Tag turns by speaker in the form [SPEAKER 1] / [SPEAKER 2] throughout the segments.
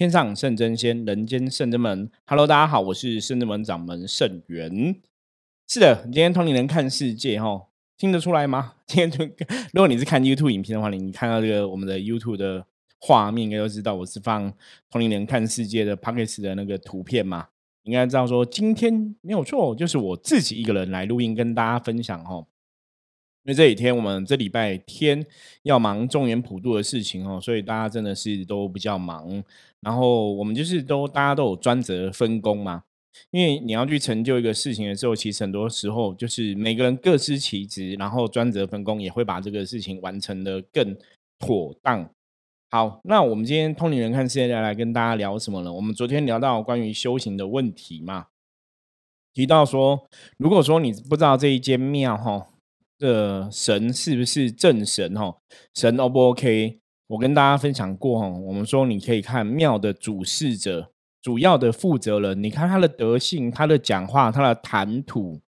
[SPEAKER 1] 天上圣真仙，人间圣真门。Hello，大家好，我是圣真门掌门圣元。是的，今天同龄人看世界，哈，听得出来吗？今天就如果你是看 YouTube 影片的话，你看到这个我们的 YouTube 的画面，应该都知道我是放同龄人看世界的 Pockets 的那个图片嘛。应该知道说，今天没有错，就是我自己一个人来录音跟大家分享，哈。因为这几天我们这礼拜天要忙中原普渡的事情哦，所以大家真的是都比较忙。然后我们就是都大家都有专责分工嘛。因为你要去成就一个事情的时候，其实很多时候就是每个人各司其职，然后专责分工也会把这个事情完成的更妥当。好，那我们今天通灵人看世界来跟大家聊什么呢？我们昨天聊到关于修行的问题嘛，提到说，如果说你不知道这一间庙哈。的神是不是正神？哈，神 O 不 OK？我跟大家分享过哈，我们说你可以看庙的主事者、主要的负责人，你看他的德性、他的讲话、他的谈吐，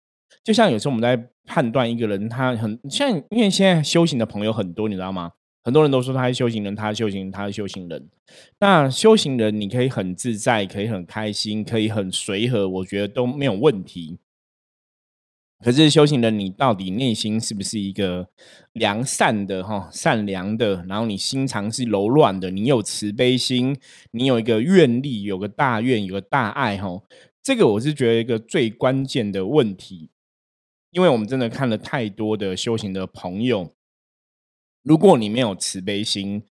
[SPEAKER 1] 就像有时候我们在判断一个人，他很像，因为现在修行的朋友很多，你知道吗？很多人都说他是修行人，他是修行人，他是修行人。那修行人你可以很自在，可以很开心，可以很随和，我觉得都没有问题。可是修行人，你到底内心是不是一个良善的哈善良的？然后你心肠是柔软的，你有慈悲心，你有一个愿力，有个大愿，有个大爱哈。这个我是觉得一个最关键的问题，因为我们真的看了太多的修行的朋友，如果你没有慈悲心。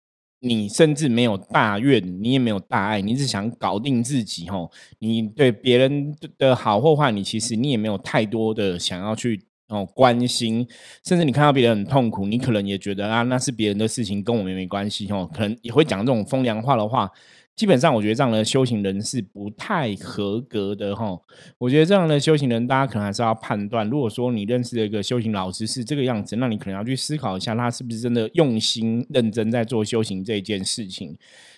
[SPEAKER 1] 你甚至没有大愿，你也没有大爱，你只想搞定自己吼。你对别人的好或坏，你其实你也没有太多的想要去哦关心。甚至你看到别人很痛苦，你可能也觉得啊，那是别人的事情，跟我们没关系吼。可能也会讲这种风凉话的话。基本上，我觉得这样的修行人是不太合格的哈。我觉得这样的修行人，大家可能还是要判断。如果说你认识的一个修行老师是这个样子，那你可能要去思考一下，他是不是真的用心认真在做修行这件事情。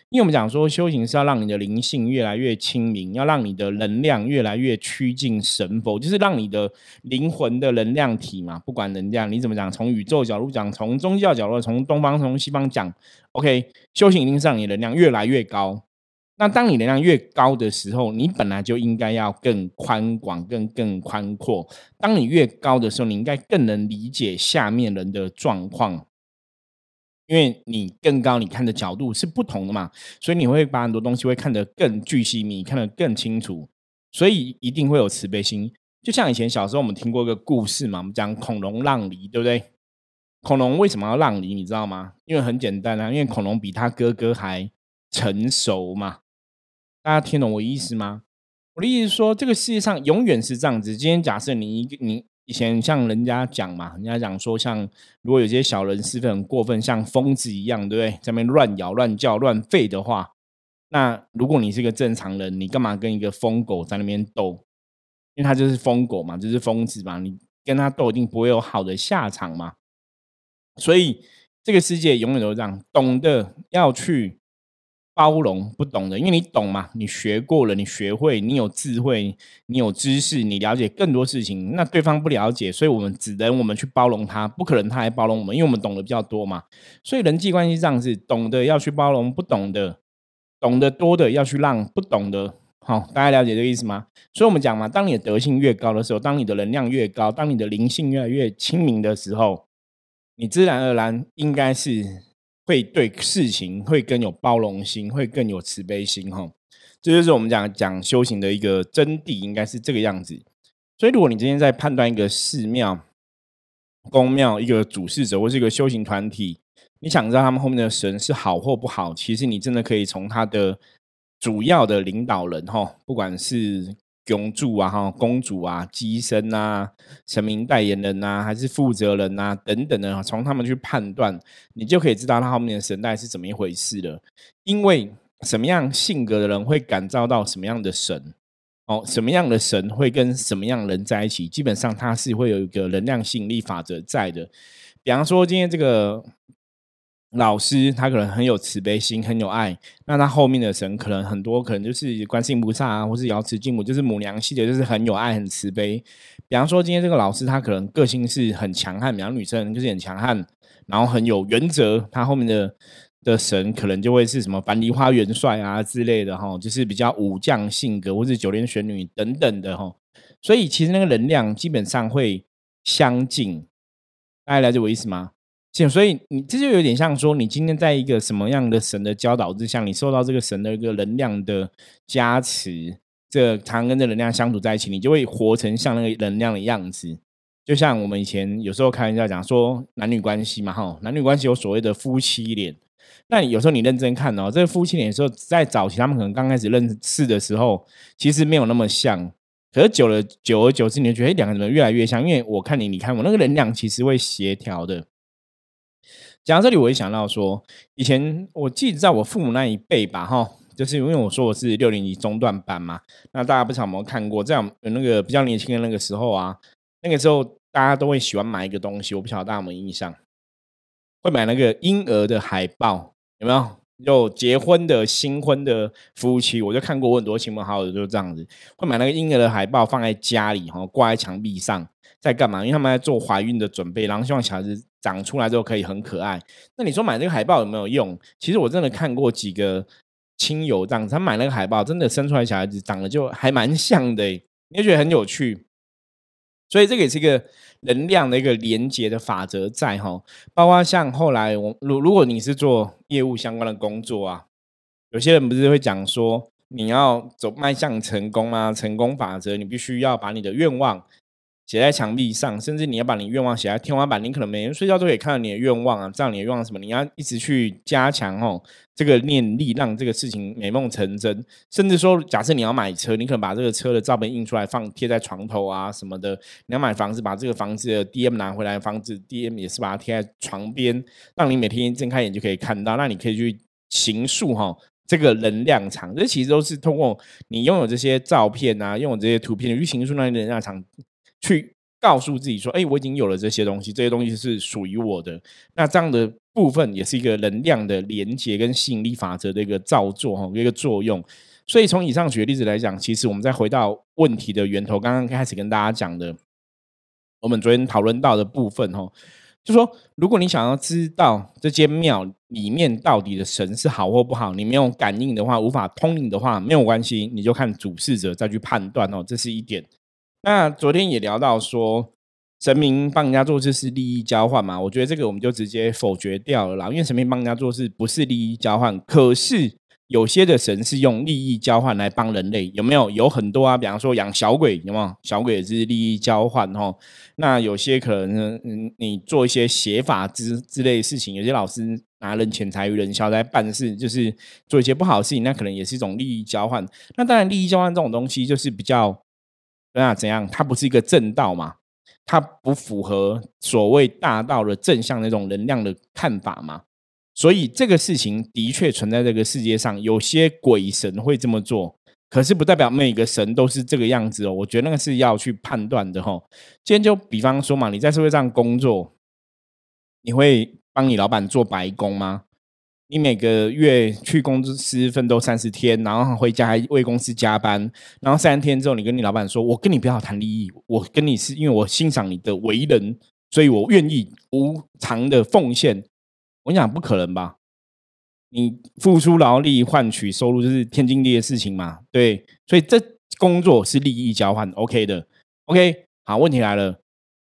[SPEAKER 1] 因为我们讲说，修行是要让你的灵性越来越清明，要让你的能量越来越趋近神佛，就是让你的灵魂的能量体嘛，不管能量你怎么讲，从宇宙角度讲，从宗教角度，从东方从西方讲，OK，修行一定是让你能量越来越高。那当你能量越高的时候，你本来就应该要更宽广、更更宽阔。当你越高的时候，你应该更能理解下面人的状况，因为你更高，你看的角度是不同的嘛，所以你会把很多东西会看得更具细密，看得更清楚，所以一定会有慈悲心。就像以前小时候我们听过一个故事嘛，我们讲恐龙让梨，对不对？恐龙为什么要让梨？你知道吗？因为很简单啊，因为恐龙比他哥哥还成熟嘛。大家听懂我意思吗？我的意思说，这个世界上永远是这样子。今天假设你一个你以前像人家讲嘛，人家讲说，像如果有些小人是非很过分，像疯子一样，对不对？在那边乱咬、乱叫、乱吠的话，那如果你是个正常人，你干嘛跟一个疯狗在那边斗？因为他就是疯狗嘛，就是疯子嘛，你跟他斗一定不会有好的下场嘛。所以这个世界永远都是这样，懂得要去。包容不懂的，因为你懂嘛，你学过了，你学会，你有智慧，你有知识，你了解更多事情。那对方不了解，所以我们只能我们去包容他，不可能他来包容我们，因为我们懂得比较多嘛。所以人际关系这样子，懂得要去包容，不懂的，懂得多的要去让不懂的。好，大家了解这个意思吗？所以我们讲嘛，当你的德性越高的时候，当你的能量越高，当你的灵性越来越清明的时候，你自然而然应该是。会对事情会更有包容心，会更有慈悲心，哈，这就是我们讲讲修行的一个真谛，应该是这个样子。所以，如果你今天在判断一个寺庙、公庙一个主事者或是一个修行团体，你想知道他们后面的神是好或不好，其实你真的可以从他的主要的领导人，哈，不管是。公主啊，哈，公主啊，机身啊，神明代言人呐，还是负责人呐，等等的，从他们去判断，你就可以知道他后面的神代是怎么一回事了。因为什么样性格的人会感召到什么样的神，哦，什么样的神会跟什么样人在一起，基本上它是会有一个能量吸引力法则在的。比方说，今天这个。老师他可能很有慈悲心，很有爱，那他后面的神可能很多，可能就是观世音菩萨啊，或是瑶池金母，就是母娘系的，就是很有爱、很慈悲。比方说，今天这个老师他可能个性是很强悍，比方女生就是很强悍，然后很有原则，他后面的的神可能就会是什么樊梨花元帅啊之类的哈，就是比较武将性格，或是九天玄女等等的哈。所以其实那个能量基本上会相近，大家了解我意思吗？所以你这就有点像说，你今天在一个什么样的神的教导之下，你受到这个神的一个能量的加持，这常跟这能量相处在一起，你就会活成像那个能量的样子。就像我们以前有时候开玩笑讲说男女关系嘛，哈，男女关系有所谓的夫妻脸。那有时候你认真看哦，这个夫妻脸的时候，在早期他们可能刚开始认识的时候，其实没有那么像。可是久了，久而久之，你就觉得哎，两个人越来越像。因为我看你，你看我，那个能量其实会协调的。讲到这里，我也想到说，以前我记得在我父母那一辈吧，哈，就是因为我说我是六年级中段班嘛，那大家不知道有没有看过，这样那个比较年轻的那个时候啊，那个时候大家都会喜欢买一个东西，我不晓得大家有没有印象，会买那个婴儿的海报，有没有？有结婚的新婚的夫妻，我就看过很多亲朋好友就是这样子，会买那个婴儿的海报放在家里，哈，挂在墙壁上，在干嘛？因为他们在做怀孕的准备，然后希望小孩子长出来之后可以很可爱。那你说买这个海报有没有用？其实我真的看过几个亲友这样，他买那个海报，真的生出来小孩子长得就还蛮像的，你就觉得很有趣。所以这个也是一个。能量的一个连接的法则在哈，包括像后来我如如果你是做业务相关的工作啊，有些人不是会讲说你要走迈向成功啊，成功法则，你必须要把你的愿望。写在墙壁上，甚至你要把你愿望写在天花板，你可能每天睡觉都可以看到你的愿望啊。知道你的愿望什么？你要一直去加强哦，这个念力，让这个事情美梦成真。甚至说，假设你要买车，你可能把这个车的照片印出来，放贴在床头啊什么的。你要买房子，把这个房子的 DM 拿回来，房子 DM 也是把它贴在床边，让你每天睁开眼就可以看到。那你可以去形塑哈这个能量场。这其实都是通过你拥有这些照片啊，拥有这些图片去形塑那能量场。去告诉自己说：“哎，我已经有了这些东西，这些东西是属于我的。”那这样的部分也是一个能量的连接跟吸引力法则的一个造作哈，一个作用。所以从以上举的例子来讲，其实我们再回到问题的源头，刚刚开始跟大家讲的，我们昨天讨论到的部分哈，就说如果你想要知道这间庙里面到底的神是好或不好，你没有感应的话，无法通灵的话，没有关系，你就看主事者再去判断哦，这是一点。那昨天也聊到说，神明帮人家做事是利益交换嘛？我觉得这个我们就直接否决掉了啦，因为神明帮人家做事不是利益交换。可是有些的神是用利益交换来帮人类，有没有？有很多啊，比方说养小鬼，有没有？小鬼也是利益交换哦。那有些可能，嗯，你做一些邪法之之类的事情，有些老师拿人钱财与人消在办事，就是做一些不好的事情，那可能也是一种利益交换。那当然，利益交换这种东西就是比较。那怎样？它不是一个正道嘛？它不符合所谓大道的正向那种能量的看法嘛？所以这个事情的确存在这个世界上，有些鬼神会这么做，可是不代表每个神都是这个样子哦。我觉得那个是要去判断的哈。今天就比方说嘛，你在社会上工作，你会帮你老板做白工吗？你每个月去公司奋斗三十天，然后回家还为公司加班，然后三天之后，你跟你老板说：“我跟你不要谈利益，我跟你是因为我欣赏你的为人，所以我愿意无偿的奉献。”我讲不可能吧？你付出劳力换取收入，就是天经地义的事情嘛？对，所以这工作是利益交换，OK 的。OK，好，问题来了，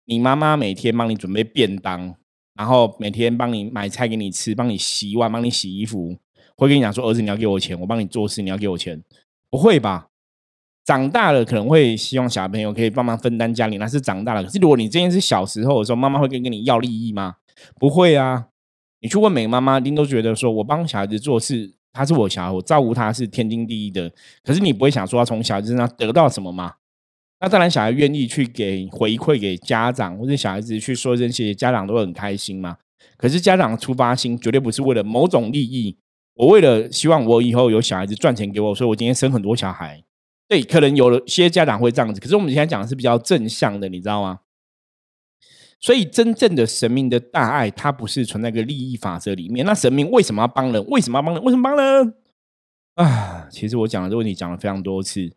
[SPEAKER 1] 你妈妈每天帮你准备便当。然后每天帮你买菜给你吃，帮你洗碗，帮你洗衣服，会跟你讲说：“儿子，你要给我钱，我帮你做事，你要给我钱。”不会吧？长大了可能会希望小朋友可以帮忙分担家里，那是长大了。可是如果你这件事小时候的时候，妈妈会跟跟你要利益吗？不会啊！你去问每个妈妈，一定都觉得说我帮小孩子做事，他是我小孩，我照顾他是天经地义的。可是你不会想说，他从小孩子身上得到什么吗？那当然，小孩愿意去给回馈给家长，或者小孩子去说这些，家长都很开心嘛。可是家长的出发心绝对不是为了某种利益，我为了希望我以后有小孩子赚钱给我，所以我今天生很多小孩。对，可能有些家长会这样子。可是我们今天讲的是比较正向的，你知道吗？所以真正的神明的大爱，它不是存在一个利益法则里面。那神明为什么要帮人？为什么要帮人？为什么帮人？啊，其实我讲的这个问题讲了非常多次，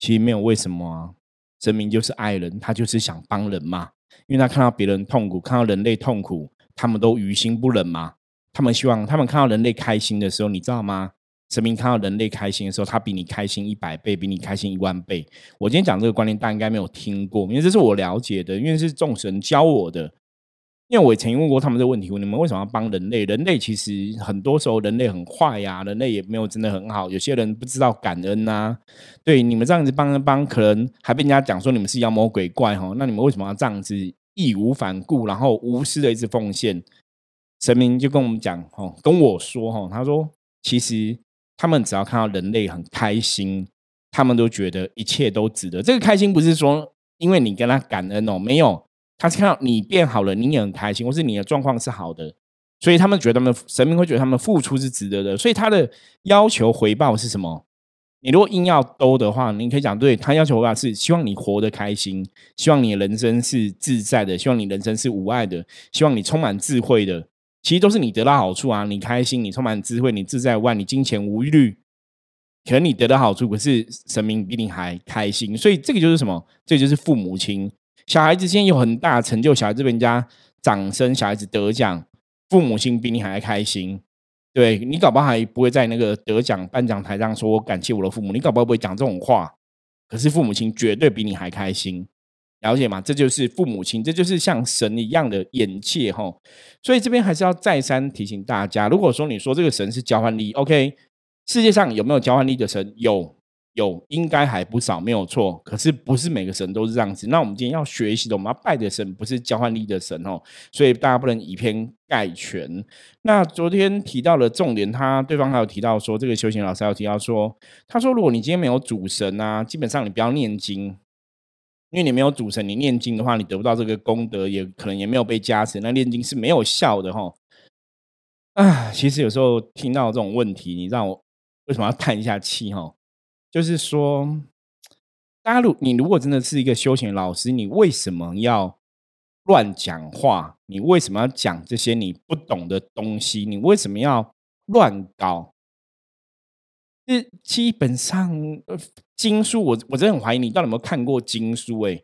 [SPEAKER 1] 其实没有为什么啊。神明就是爱人，他就是想帮人嘛，因为他看到别人痛苦，看到人类痛苦，他们都于心不忍嘛。他们希望他们看到人类开心的时候，你知道吗？神明看到人类开心的时候，他比你开心一百倍，比你开心一万倍。我今天讲这个观念，大家应该没有听过，因为这是我了解的，因为是众神教我的。因为我曾经问过他们这个问题：，你们为什么要帮人类？人类其实很多时候人类很坏呀，人类也没有真的很好。有些人不知道感恩呐，对你们这样子帮一帮，可能还被人家讲说你们是妖魔鬼怪哈。那你们为什么要这样子义无反顾，然后无私的一直奉献？神明就跟我们讲哦，跟我说哈，他说其实他们只要看到人类很开心，他们都觉得一切都值得。这个开心不是说因为你跟他感恩哦，没有。他是看到你变好了，你也很开心，或是你的状况是好的，所以他们觉得他们神明会觉得他们付出是值得的，所以他的要求回报是什么？你如果硬要兜的话，你可以讲，对他要求回报是希望你活得开心，希望你的人生是自在的，希望你人生是无碍的，希望你充满智慧的，其实都是你得到好处啊，你开心，你充满智慧，你自在无碍，你金钱无虑，可能你得到好处，可是神明比你还开心，所以这个就是什么？这就是父母亲。小孩子今天有很大成就，小孩子被人家掌声，小孩子得奖，父母亲比你还开心。对你搞不好还不会在那个得奖颁奖台上说“我感谢我的父母”，你搞不好不会讲这种话。可是父母亲绝对比你还开心，了解吗？这就是父母亲，这就是像神一样的眼界哈。所以这边还是要再三提醒大家：如果说你说这个神是交换力，OK，世界上有没有交换力的神？有。有应该还不少，没有错。可是不是每个神都是这样子。那我们今天要学习的，我们要拜的神不是交换力的神哦，所以大家不能以偏概全。那昨天提到的重点，他对方还有提到说，这个修行老师有提到说，他说如果你今天没有主神啊，基本上你不要念经，因为你没有主神，你念经的话，你得不到这个功德，也可能也没有被加持，那念经是没有效的哈。啊，其实有时候听到这种问题，你让我为什么要叹一下气哈？就是说，大家如你如果真的是一个修行老师，你为什么要乱讲话？你为什么要讲这些你不懂的东西？你为什么要乱搞？这基本上呃经书，我我真的很怀疑你到底有没有看过经书？哎，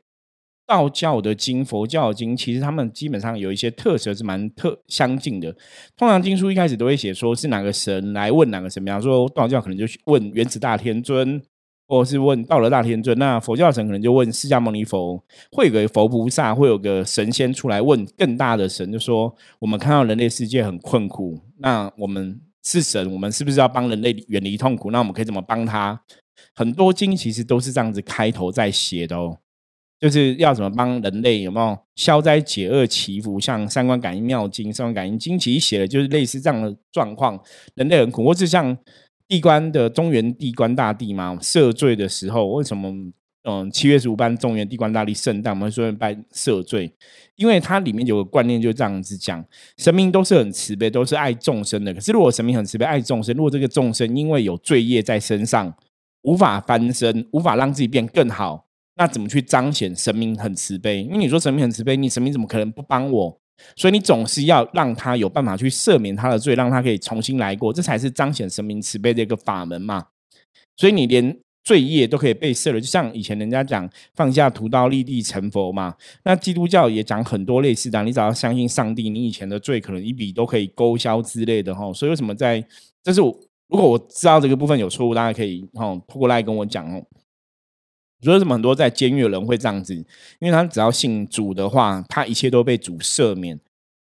[SPEAKER 1] 道教的经、佛教的经，其实他们基本上有一些特色是蛮特相近的。通常经书一开始都会写说是哪个神来问哪个神，比方说道教可能就问原始大天尊。或是问道德大天尊，那佛教神可能就问释迦牟尼佛，会有个佛菩萨，会有个神仙出来问更大的神，就说我们看到人类世界很困苦，那我们是神，我们是不是要帮人类远离痛苦？那我们可以怎么帮他？很多经其实都是这样子开头在写的哦，就是要怎么帮人类有没有消灾解厄祈福？像《三观感应妙经》《三观感应经》其实写的就是类似这样的状况，人类很苦，或是像。地官的中原地官大帝嘛，赦罪的时候，为什么嗯七月十五办中原地官大帝圣诞，我们说拜赦罪？因为它里面有个观念，就这样子讲，神明都是很慈悲，都是爱众生的。可是如果神明很慈悲爱众生，如果这个众生因为有罪业在身上，无法翻身，无法让自己变更好，那怎么去彰显神明很慈悲？因为你说神明很慈悲，你神明怎么可能不帮我？所以你总是要让他有办法去赦免他的罪，让他可以重新来过，这才是彰显神明慈悲的一个法门嘛。所以你连罪业都可以被赦了，就像以前人家讲放下屠刀立地成佛嘛。那基督教也讲很多类似的，你只要相信上帝，你以前的罪可能一笔都可以勾销之类的哈。所以为什么在这是我如果我知道这个部分有错误，大家可以哈拖过来跟我讲哦。所以什么很多在监狱的人会这样子，因为他只要信主的话，他一切都被主赦免，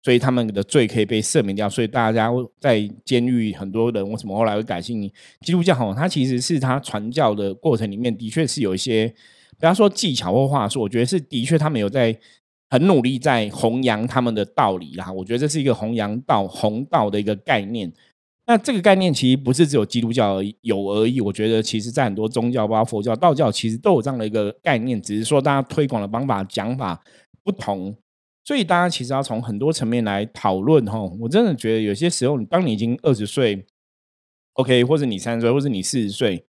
[SPEAKER 1] 所以他们的罪可以被赦免掉。所以大家在监狱很多人为什么后来会改信基督教？哈，他其实是他传教的过程里面的确是有一些，不要说技巧或话术，我觉得是的确他们有在很努力在弘扬他们的道理啦。我觉得这是一个弘扬道、弘道的一个概念。那这个概念其实不是只有基督教有而已，我觉得其实在很多宗教，包括佛教、道教，其实都有这样的一个概念，只是说大家推广的方法、讲法不同，所以大家其实要从很多层面来讨论哈。我真的觉得有些时候，当你已经二十岁，OK，或者你三十岁，或者你四十岁，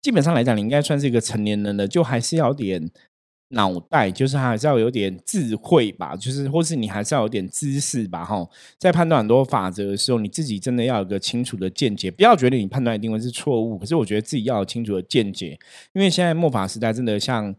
[SPEAKER 1] 基本上来讲，你应该算是一个成年人了，就还是要点。脑袋就是还是要有点智慧吧，就是或是你还是要有点知识吧，哈，在判断很多法则的时候，你自己真的要有个清楚的见解，不要觉得你判断一定会是错误。可是我觉得自己要有清楚的见解，因为现在末法时代真的像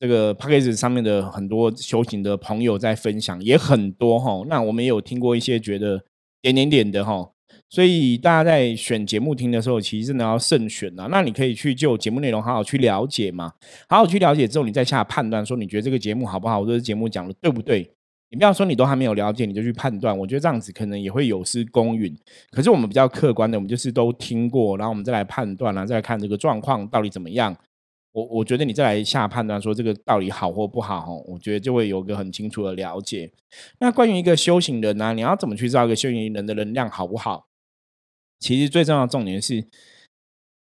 [SPEAKER 1] 这个 p a c k a g e 上面的很多修行的朋友在分享也很多哈。那我们也有听过一些觉得点点点的哈。所以大家在选节目听的时候，其实真的要慎选啊。那你可以去就节目内容好好去了解嘛，好好去了解之后，你再下判断，说你觉得这个节目好不好，或者是节目讲的对不对？你不要说你都还没有了解，你就去判断，我觉得这样子可能也会有失公允。可是我们比较客观的，我们就是都听过，然后我们再来判断啊，再来看这个状况到底怎么样。我我觉得你再来下判断，说这个到底好或不好哦，我觉得就会有个很清楚的了解。那关于一个修行人呢，你要怎么去知道一个修行人的能量好不好？其实最重要的重点是，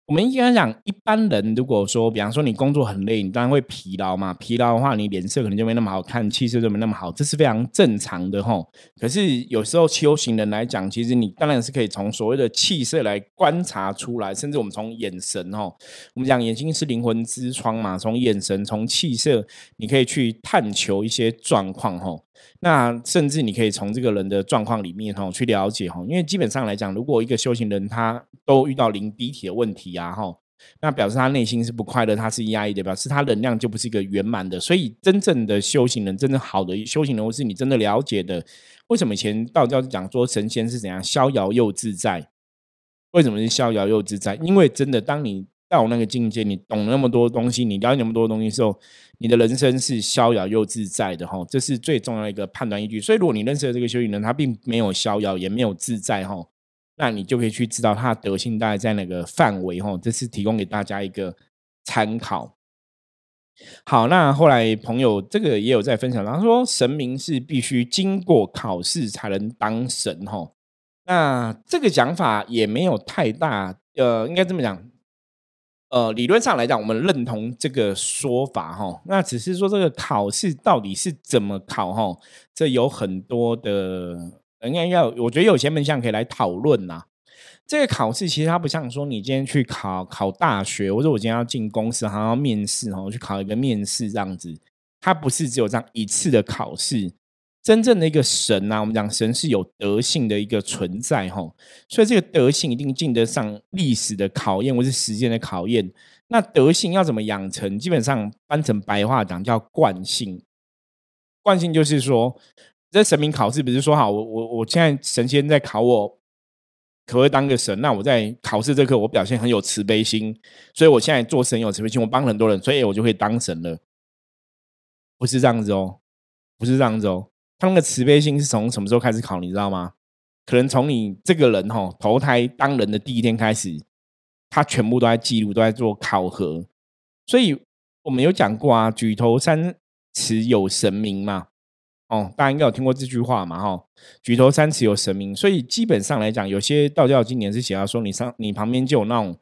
[SPEAKER 1] 我们应该讲，一般人如果说，比方说你工作很累，你当然会疲劳嘛。疲劳的话，你脸色可能就没那么好看，气色就没那么好，这是非常正常的吼。可是有时候修行人来讲，其实你当然是可以从所谓的气色来观察出来，甚至我们从眼神吼，我们讲眼睛是灵魂之窗嘛，从眼神、从气色，你可以去探求一些状况吼。那甚至你可以从这个人的状况里面哈去了解哈，因为基本上来讲，如果一个修行人他都遇到零低体的问题啊哈，那表示他内心是不快乐，他是压抑的，表示他能量就不是一个圆满的。所以真正的修行人，真正好的修行人，或是你真的了解的，为什么以前道教讲说神仙是怎样逍遥又自在？为什么是逍遥又自在？因为真的当你到那个境界，你懂那么多东西，你了解那么多东西的时候。你的人生是逍遥又自在的哈，这是最重要的一个判断依据。所以，如果你认识的这个修行人，他并没有逍遥，也没有自在哈，那你就可以去知道他的德性大概在哪个范围哈。这是提供给大家一个参考。好，那后来朋友这个也有在分享，他说神明是必须经过考试才能当神哈。那这个讲法也没有太大，呃，应该这么讲。呃，理论上来讲，我们认同这个说法哈。那只是说这个考试到底是怎么考哈？这有很多的，应该要，我觉得有些门向可以来讨论呐。这个考试其实它不像说你今天去考考大学，或者我今天要进公司，还要面试哈，去考一个面试这样子，它不是只有这样一次的考试。真正的一个神呐，我们讲神是有德性的一个存在哈，所以这个德性一定经得上历史的考验或是时间的考验。那德性要怎么养成？基本上翻成白话讲叫惯性。惯性就是说，这神明考试不是说好，我我我现在神仙在考我，可不可以当个神？那我在考试这刻我表现很有慈悲心，所以我现在做神有慈悲心，我帮很多人，所以我就可以当神了。不是这样子哦，不是这样子哦。他那个慈悲心是从什么时候开始考？你知道吗？可能从你这个人哈投胎当人的第一天开始，他全部都在记录，都在做考核。所以我们有讲过啊，“举头三尺有神明”嘛。哦，大家应该有听过这句话嘛？哈，“举头三尺有神明”。所以基本上来讲，有些道教经典是写到说，你上你旁边就有那种。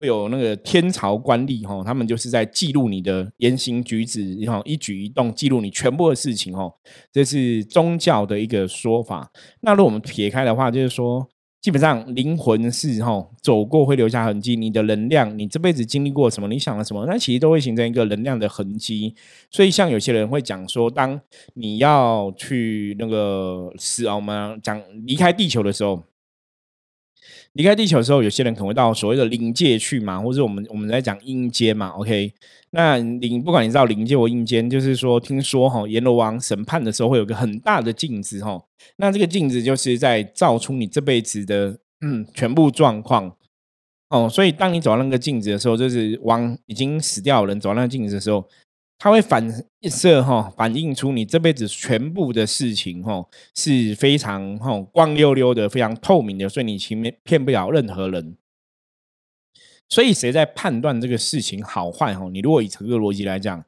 [SPEAKER 1] 会有那个天朝官吏哈，他们就是在记录你的言行举止，然后一举一动，记录你全部的事情哦。这是宗教的一个说法。那如果我们撇开的话，就是说，基本上灵魂是哈走过会留下痕迹，你的能量，你这辈子经历过什么，你想了什么，那其实都会形成一个能量的痕迹。所以，像有些人会讲说，当你要去那个死啊，我们讲离开地球的时候。离开地球的时候，有些人可能会到所谓的灵界去嘛，或者我们我们在讲阴间嘛。OK，那临不管你知道灵界或阴间，就是说听说哈，阎罗王审判的时候会有个很大的镜子哈，那这个镜子就是在照出你这辈子的嗯全部状况哦。所以当你走到那个镜子的时候，就是王已经死掉的人走到那个镜子的时候。它会反射哈，反映出你这辈子全部的事情哈，是非常哈光溜溜的，非常透明的，所以你前面骗不了任何人。所以谁在判断这个事情好坏哈？你如果以这个逻辑来讲，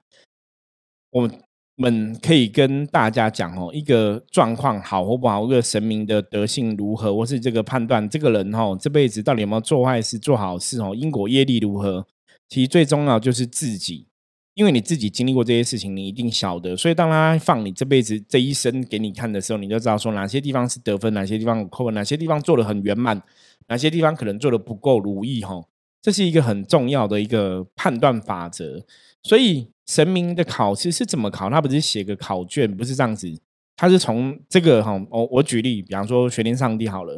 [SPEAKER 1] 我们可以跟大家讲哦，一个状况好或不好，一个神明的德性如何，或是这个判断这个人哈这辈子到底有没有做坏事、做好事哦，因果业力如何？其实最重要就是自己。因为你自己经历过这些事情，你一定晓得。所以当他放你这辈子这一生给你看的时候，你就知道说哪些地方是得分，哪些地方扣分，哪些地方做的很圆满，哪些地方可能做的不够如意。哈，这是一个很重要的一个判断法则。所以神明的考试是怎么考？他不是写个考卷，不是这样子。他是从这个哈，我我举例，比方说玄天上帝好了，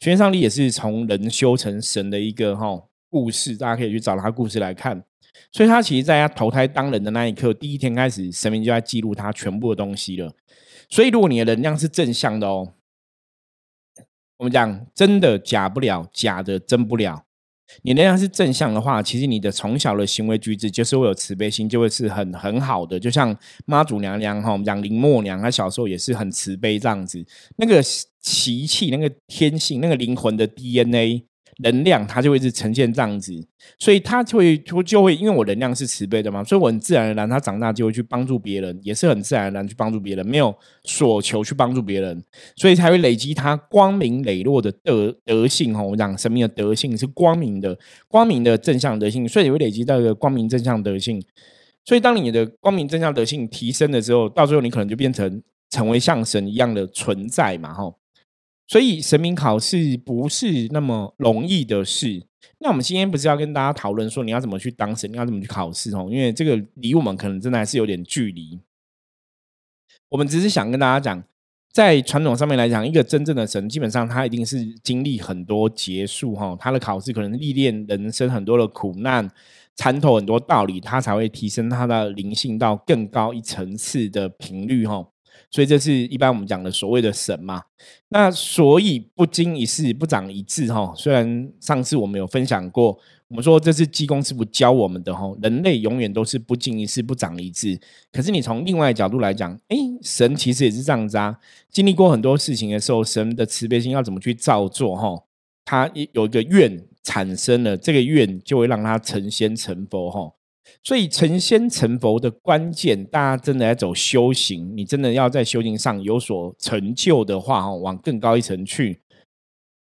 [SPEAKER 1] 玄天上帝也是从人修成神的一个哈故事，大家可以去找他故事来看。所以他其实在他投胎当人的那一刻，第一天开始，神明就在记录他全部的东西了。所以如果你的能量是正向的哦，我们讲真的假不了，假的真不了。你能量是正向的话，其实你的从小的行为举止就是会有慈悲心，就会是很很好的。就像妈祖娘娘哈，我们讲林默娘，她小时候也是很慈悲这样子，那个习气、那个天性、那个灵魂的 DNA。能量它就会是呈现这样子，所以他会就就会因为我能量是慈悲的嘛，所以我很自然而然，他长大就会去帮助别人，也是很自然而然去帮助别人，没有所求去帮助别人，所以才会累积他光明磊落的德德性哈。我讲生命的德性是光明的，光明的正向德性，所以你会累积到一个光明正向德性。所以当你的光明正向德性提升了之后，到最后你可能就变成成为像神一样的存在嘛，哈。所以神明考试不是那么容易的事。那我们今天不是要跟大家讨论说你要怎么去当神，你要怎么去考试哦？因为这个离我们可能真的还是有点距离。我们只是想跟大家讲，在传统上面来讲，一个真正的神，基本上他一定是经历很多结束哈，他的考试可能历练人生很多的苦难，参透很多道理，他才会提升他的灵性到更高一层次的频率哈。所以这是一般我们讲的所谓的神嘛，那所以不经一事不长一智哈。虽然上次我们有分享过，我们说这是济公师傅教我们的哈，人类永远都是不经一事不长一智。可是你从另外角度来讲，哎，神其实也是这样子啊。经历过很多事情的时候，神的慈悲心要怎么去造作哈？他有一个愿产生了，这个愿就会让他成仙成佛哈。所以成仙成佛的关键，大家真的在走修行，你真的要在修行上有所成就的话，哈，往更高一层去，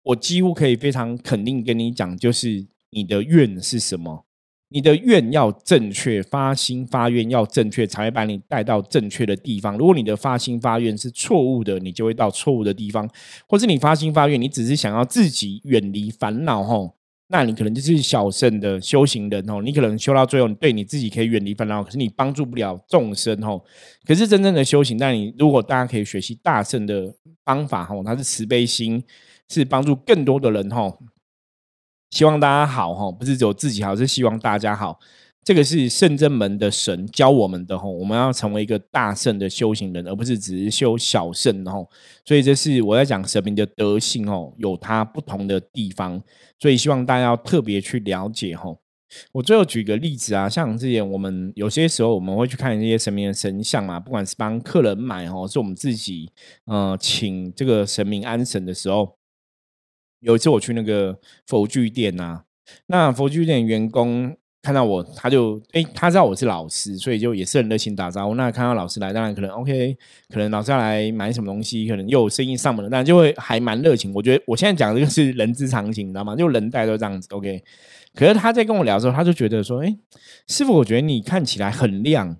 [SPEAKER 1] 我几乎可以非常肯定跟你讲，就是你的愿是什么，你的愿要正确，发心发愿要正确，才会把你带到正确的地方。如果你的发心发愿是错误的，你就会到错误的地方，或是你发心发愿，你只是想要自己远离烦恼，吼。那你可能就是小圣的修行人哦，你可能修到最后，你对你自己可以远离烦恼，可是你帮助不了众生哦。可是真正的修行，那你如果大家可以学习大圣的方法哦，他是慈悲心，是帮助更多的人哦，希望大家好哈，不是只有自己好，是希望大家好。这个是圣真门的神教我们的吼，我们要成为一个大圣的修行人，而不是只是修小圣吼。所以这是我在讲神明的德性吼，有它不同的地方，所以希望大家要特别去了解吼。我最后举个例子啊，像之前我们有些时候我们会去看一些神明的神像啊，不管是帮客人买吼，是我们自己呃请这个神明安神的时候，有一次我去那个佛具店啊，那佛具店员工。看到我，他就哎，他知道我是老师，所以就也是很热情打招呼。那看到老师来，当然可能 OK，可能老师要来买什么东西，可能又有生意上门了，但就会还蛮热情。我觉得我现在讲这个是人之常情，你知道吗？就人大家都这样子 OK。可是他在跟我聊的时候，他就觉得说：“哎，师傅，我觉得你看起来很亮。”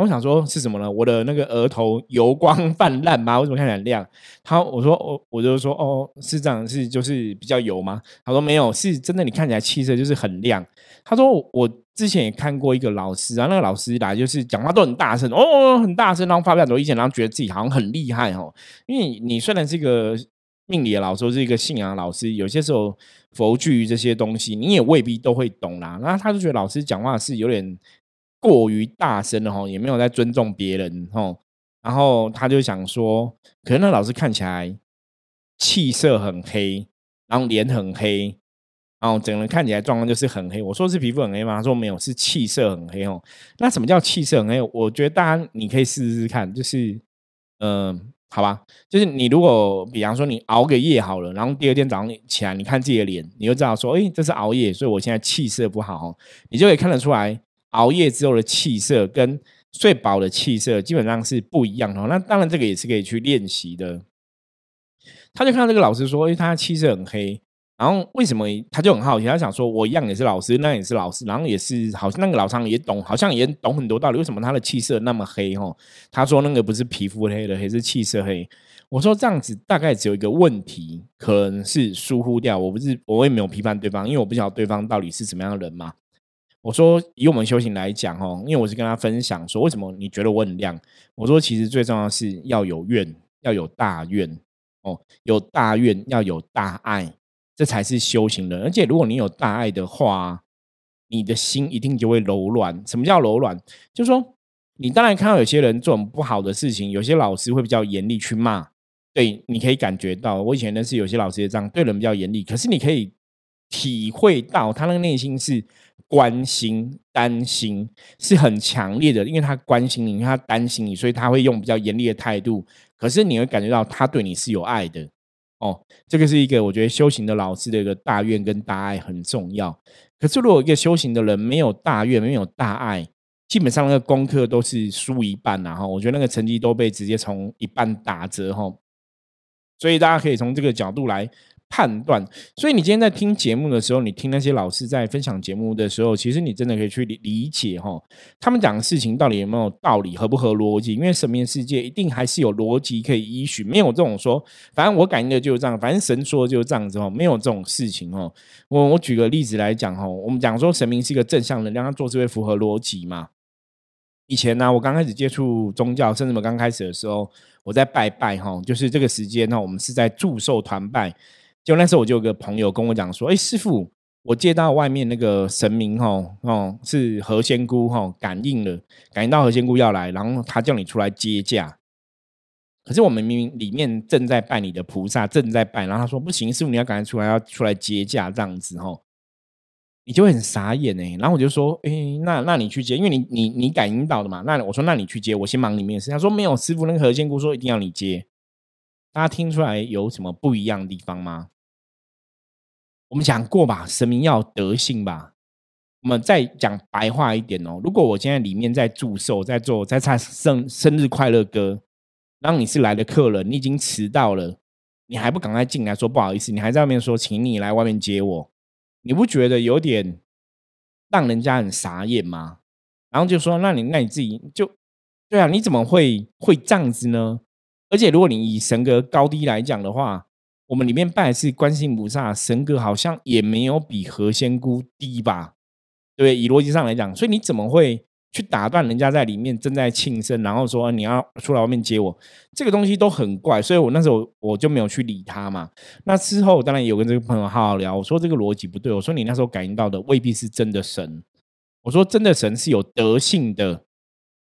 [SPEAKER 1] 我想说是什么呢？我的那个额头油光泛滥吗？为什么看起来很亮？他我说我我就说哦，是这样，是就是比较油吗？他说没有，是真的，你看起来气色就是很亮。他说我之前也看过一个老师啊，那个老师来就是讲话都很大声哦，很大声，然后发表很多意见，然后觉得自己好像很厉害哦。因为你虽然是一个命理的老师，是一个信仰的老师，有些时候佛具这些东西你也未必都会懂啦。然后他就觉得老师讲话是有点。过于大声了哈，也没有在尊重别人哈。然后他就想说，可能那老师看起来气色很黑，然后脸很黑，然后整个人看起来状况就是很黑。我说是皮肤很黑吗？他说没有，是气色很黑哦。那什么叫气色很黑？我觉得大家你可以试试看，就是嗯，好吧，就是你如果比方说你熬个夜好了，然后第二天早上起来，你看自己的脸，你就知道说，哎，这是熬夜，所以我现在气色不好，你就可以看得出来。熬夜之后的气色跟睡饱的气色基本上是不一样的。那当然，这个也是可以去练习的。他就看到这个老师说：“哎，他气色很黑。”然后为什么他就很好奇？他想说：“我一样也是老师，那也是老师，然后也是好像那个老张也懂，好像也懂很多道理。为什么他的气色那么黑？”哦，他说：“那个不是皮肤黑的黑，是气色黑。”我说：“这样子大概只有一个问题，可能是疏忽掉。我不是我也没有批判对方，因为我不晓得对方到底是什么样的人嘛。”我说，以我们修行来讲，哦，因为我是跟他分享说，为什么你觉得我很亮？我说，其实最重要是要有愿，要有大愿，哦，有大愿，要有大爱，这才是修行人。而且，如果你有大爱的话，你的心一定就会柔软。什么叫柔软？就是说，你当然看到有些人做很不好的事情，有些老师会比较严厉去骂，对，你可以感觉到，我以前认识有些老师也这样，对人比较严厉，可是你可以体会到他那个内心是关心、担心，是很强烈的，因为他关心你，因为他担心你，所以他会用比较严厉的态度。可是你会感觉到他对你是有爱的。哦，这个是一个我觉得修行的老师的一个大愿跟大爱很重要。可是如果一个修行的人没有大愿，没有大爱，基本上那个功课都是输一半然后我觉得那个成绩都被直接从一半打折哈。所以大家可以从这个角度来。判断，所以你今天在听节目的时候，你听那些老师在分享节目的时候，其实你真的可以去理理解哈，他们讲的事情到底有没有道理，合不合逻辑？因为神明世界一定还是有逻辑可以依循，没有这种说，反正我感应的就是这样，反正神说的就是这样子哦，没有这种事情哦。我我举个例子来讲哈，我们讲说神明是一个正向能量，他做事会符合逻辑嘛。以前呢，我刚开始接触宗教，甚至我刚开始的时候，我在拜拜哈，就是这个时间呢，我们是在祝寿团拜。就那时候，我就有个朋友跟我讲说：“哎，师傅，我接到外面那个神明哈哦，是何仙姑哈，感应了，感应到何仙姑要来，然后他叫你出来接驾。可是我们明明里面正在拜你的菩萨，正在拜，然后他说不行，师傅你要赶快出来，要出来接驾这样子哈，你就会很傻眼哎。然后我就说：哎，那那你去接，因为你你你感应到的嘛。那我说那你去接，我先忙里面的事。他说没有，师傅那个何仙姑说一定要你接。”大家听出来有什么不一样的地方吗？我们讲过吧，神明要德性吧。我们再讲白话一点哦。如果我现在里面在祝寿，在做在唱生生日快乐歌，然后你是来的客人，你已经迟到了，你还不赶快进来说不好意思，你还在外面说，请你来外面接我，你不觉得有点让人家很傻眼吗？然后就说，那你那你自己就对啊，你怎么会会这样子呢？而且，如果你以神格高低来讲的话，我们里面拜的是观世音菩萨，神格好像也没有比何仙姑低吧？对，对以逻辑上来讲，所以你怎么会去打断人家在里面正在庆生，然后说你要出来外面接我？这个东西都很怪，所以我那时候我就没有去理他嘛。那之后当然有跟这个朋友好好聊，我说这个逻辑不对，我说你那时候感应到的未必是真的神，我说真的神是有德性的。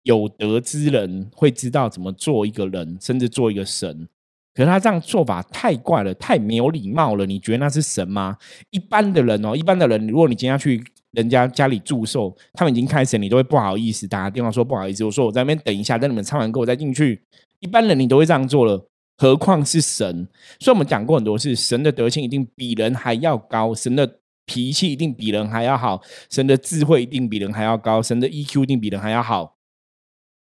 [SPEAKER 1] 有德之人会知道怎么做一个人，甚至做一个神。可是他这样做法太怪了，太没有礼貌了。你觉得那是神吗？一般的人哦，一般的人，如果你今天要去人家家里祝寿，他们已经开始，你都会不好意思打个电话说不好意思。我说我在那边等一下，等你们唱完歌我再进去。一般人你都会这样做了，何况是神？所以我们讲过很多次，神的德性一定比人还要高，神的脾气一定比人还要好，神的智慧一定比人还要高，神的 EQ 一定比人还要好。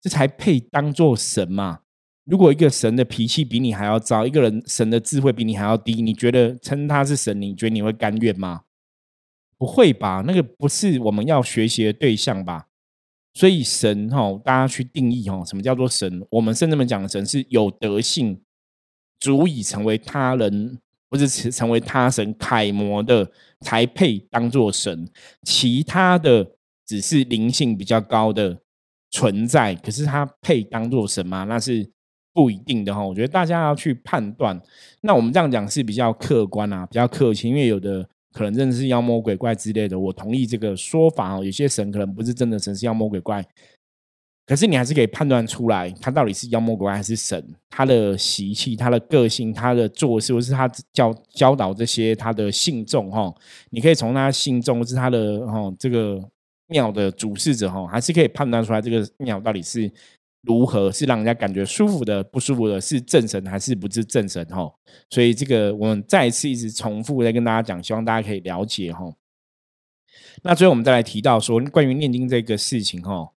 [SPEAKER 1] 这才配当做神嘛？如果一个神的脾气比你还要糟，一个人神的智慧比你还要低，你觉得称他是神，你觉得你会甘愿吗？不会吧？那个不是我们要学习的对象吧？所以神哈，大家去定义哈，什么叫做神？我们甚至们讲的神是有德性，足以成为他人或者成成为他神楷模的，才配当做神。其他的只是灵性比较高的。存在，可是它配当做神吗？那是不一定的哈。我觉得大家要去判断。那我们这样讲是比较客观啊，比较客气，因为有的可能真的是妖魔鬼怪之类的。我同意这个说法哦。有些神可能不是真的神，是妖魔鬼怪。可是你还是可以判断出来，他到底是妖魔鬼怪还是神。他的习气、他的个性、他的做事，或是他教教导这些他的信众哈，你可以从他信众，或是他的哈这个。庙的主事者哈，还是可以判断出来这个庙到底是如何，是让人家感觉舒服的、不舒服的，是正神还是不是正神哈？所以这个我们再一次一直重复在跟大家讲，希望大家可以了解哈。那最后我们再来提到说，关于念经这个事情哈，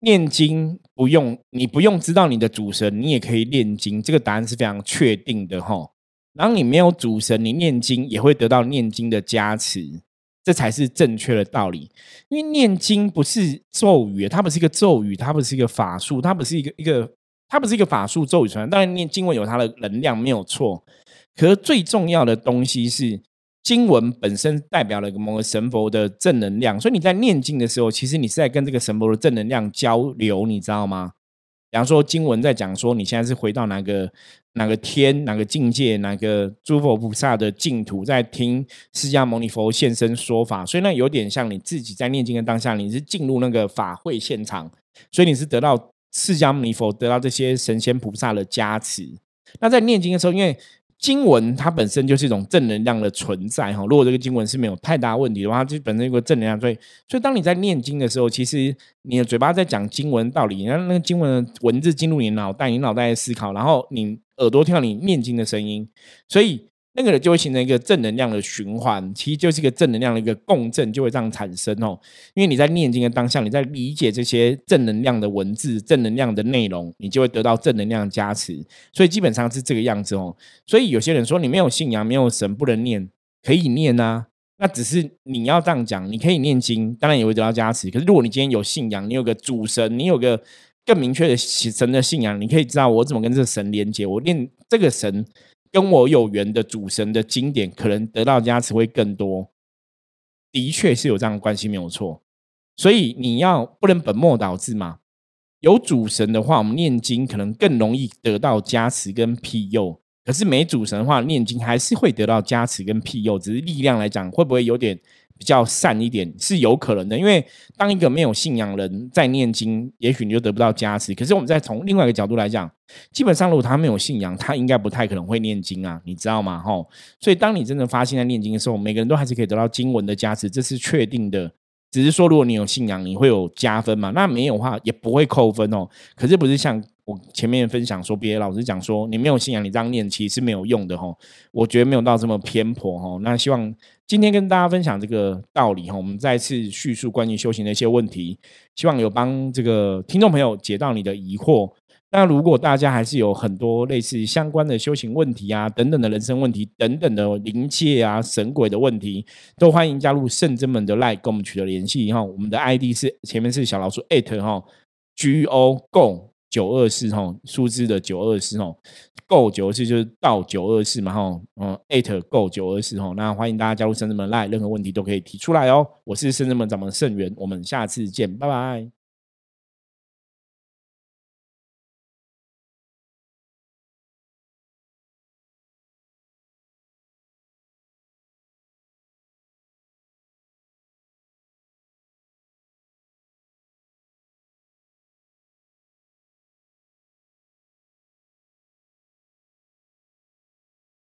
[SPEAKER 1] 念经不用你不用知道你的主神，你也可以念经，这个答案是非常确定的哈。然后你没有主神，你念经也会得到念经的加持。这才是正确的道理，因为念经不是咒语，它不是一个咒语，它不是一个法术，它不是一个一个，它不是一个法术咒语传。当然，念经文有它的能量，没有错。可是最重要的东西是经文本身代表了某个神佛的正能量，所以你在念经的时候，其实你是在跟这个神佛的正能量交流，你知道吗？比方说，经文在讲说，你现在是回到哪个哪个天、哪个境界、哪个诸佛菩萨的净土，在听释迦牟尼佛现身说法，所以那有点像你自己在念经的当下，你是进入那个法会现场，所以你是得到释迦牟尼佛得到这些神仙菩萨的加持。那在念经的时候，因为经文它本身就是一种正能量的存在哈。如果这个经文是没有太大问题的话，它就本身一个正能量。所以，所以当你在念经的时候，其实你的嘴巴在讲经文道理，然后那个经文的文字进入你脑袋，你脑袋在思考，然后你耳朵听到你念经的声音，所以。那个人就会形成一个正能量的循环，其实就是一个正能量的一个共振，就会这样产生哦。因为你在念经的当下，你在理解这些正能量的文字、正能量的内容，你就会得到正能量加持。所以基本上是这个样子哦。所以有些人说你没有信仰、没有神不能念，可以念啊。那只是你要这样讲，你可以念经，当然也会得到加持。可是如果你今天有信仰，你有个主神，你有个更明确的神的信仰，你可以知道我怎么跟这个神连接，我念这个神。跟我有缘的主神的经典，可能得到加持会更多。的确是有这样的关系，没有错。所以你要不能本末倒置嘛。有主神的话，我们念经可能更容易得到加持跟庇佑。可是没主神的话，念经还是会得到加持跟庇佑，只是力量来讲，会不会有点？比较善一点是有可能的，因为当一个没有信仰人在念经，也许你就得不到加持。可是我们再从另外一个角度来讲，基本上如果他没有信仰，他应该不太可能会念经啊，你知道吗？吼，所以当你真的发现在念经的时候，每个人都还是可以得到经文的加持，这是确定的。只是说，如果你有信仰，你会有加分嘛？那没有的话，也不会扣分哦。可是不是像我前面分享说，别的老师讲说，你没有信仰，你这样念其实是没有用的哈。我觉得没有到这么偏颇哈。那希望今天跟大家分享这个道理哈，我们再次叙述关于修行的一些问题，希望有帮这个听众朋友解到你的疑惑。那如果大家还是有很多类似相关的修行问题啊，等等的人生问题，等等的灵界啊、神鬼的问题，都欢迎加入圣真门的 Line 跟我们取得联系哈。我们的 ID 是前面是小老鼠 at 哈 G O Go 九二四吼数字的九二四吼够九二四就是到九二四嘛吼嗯 at Go 九二四吼。那欢迎大家加入深圳门 Line，任何问题都可以提出来哦。我是深圳门掌门盛源，我们下次见，拜拜。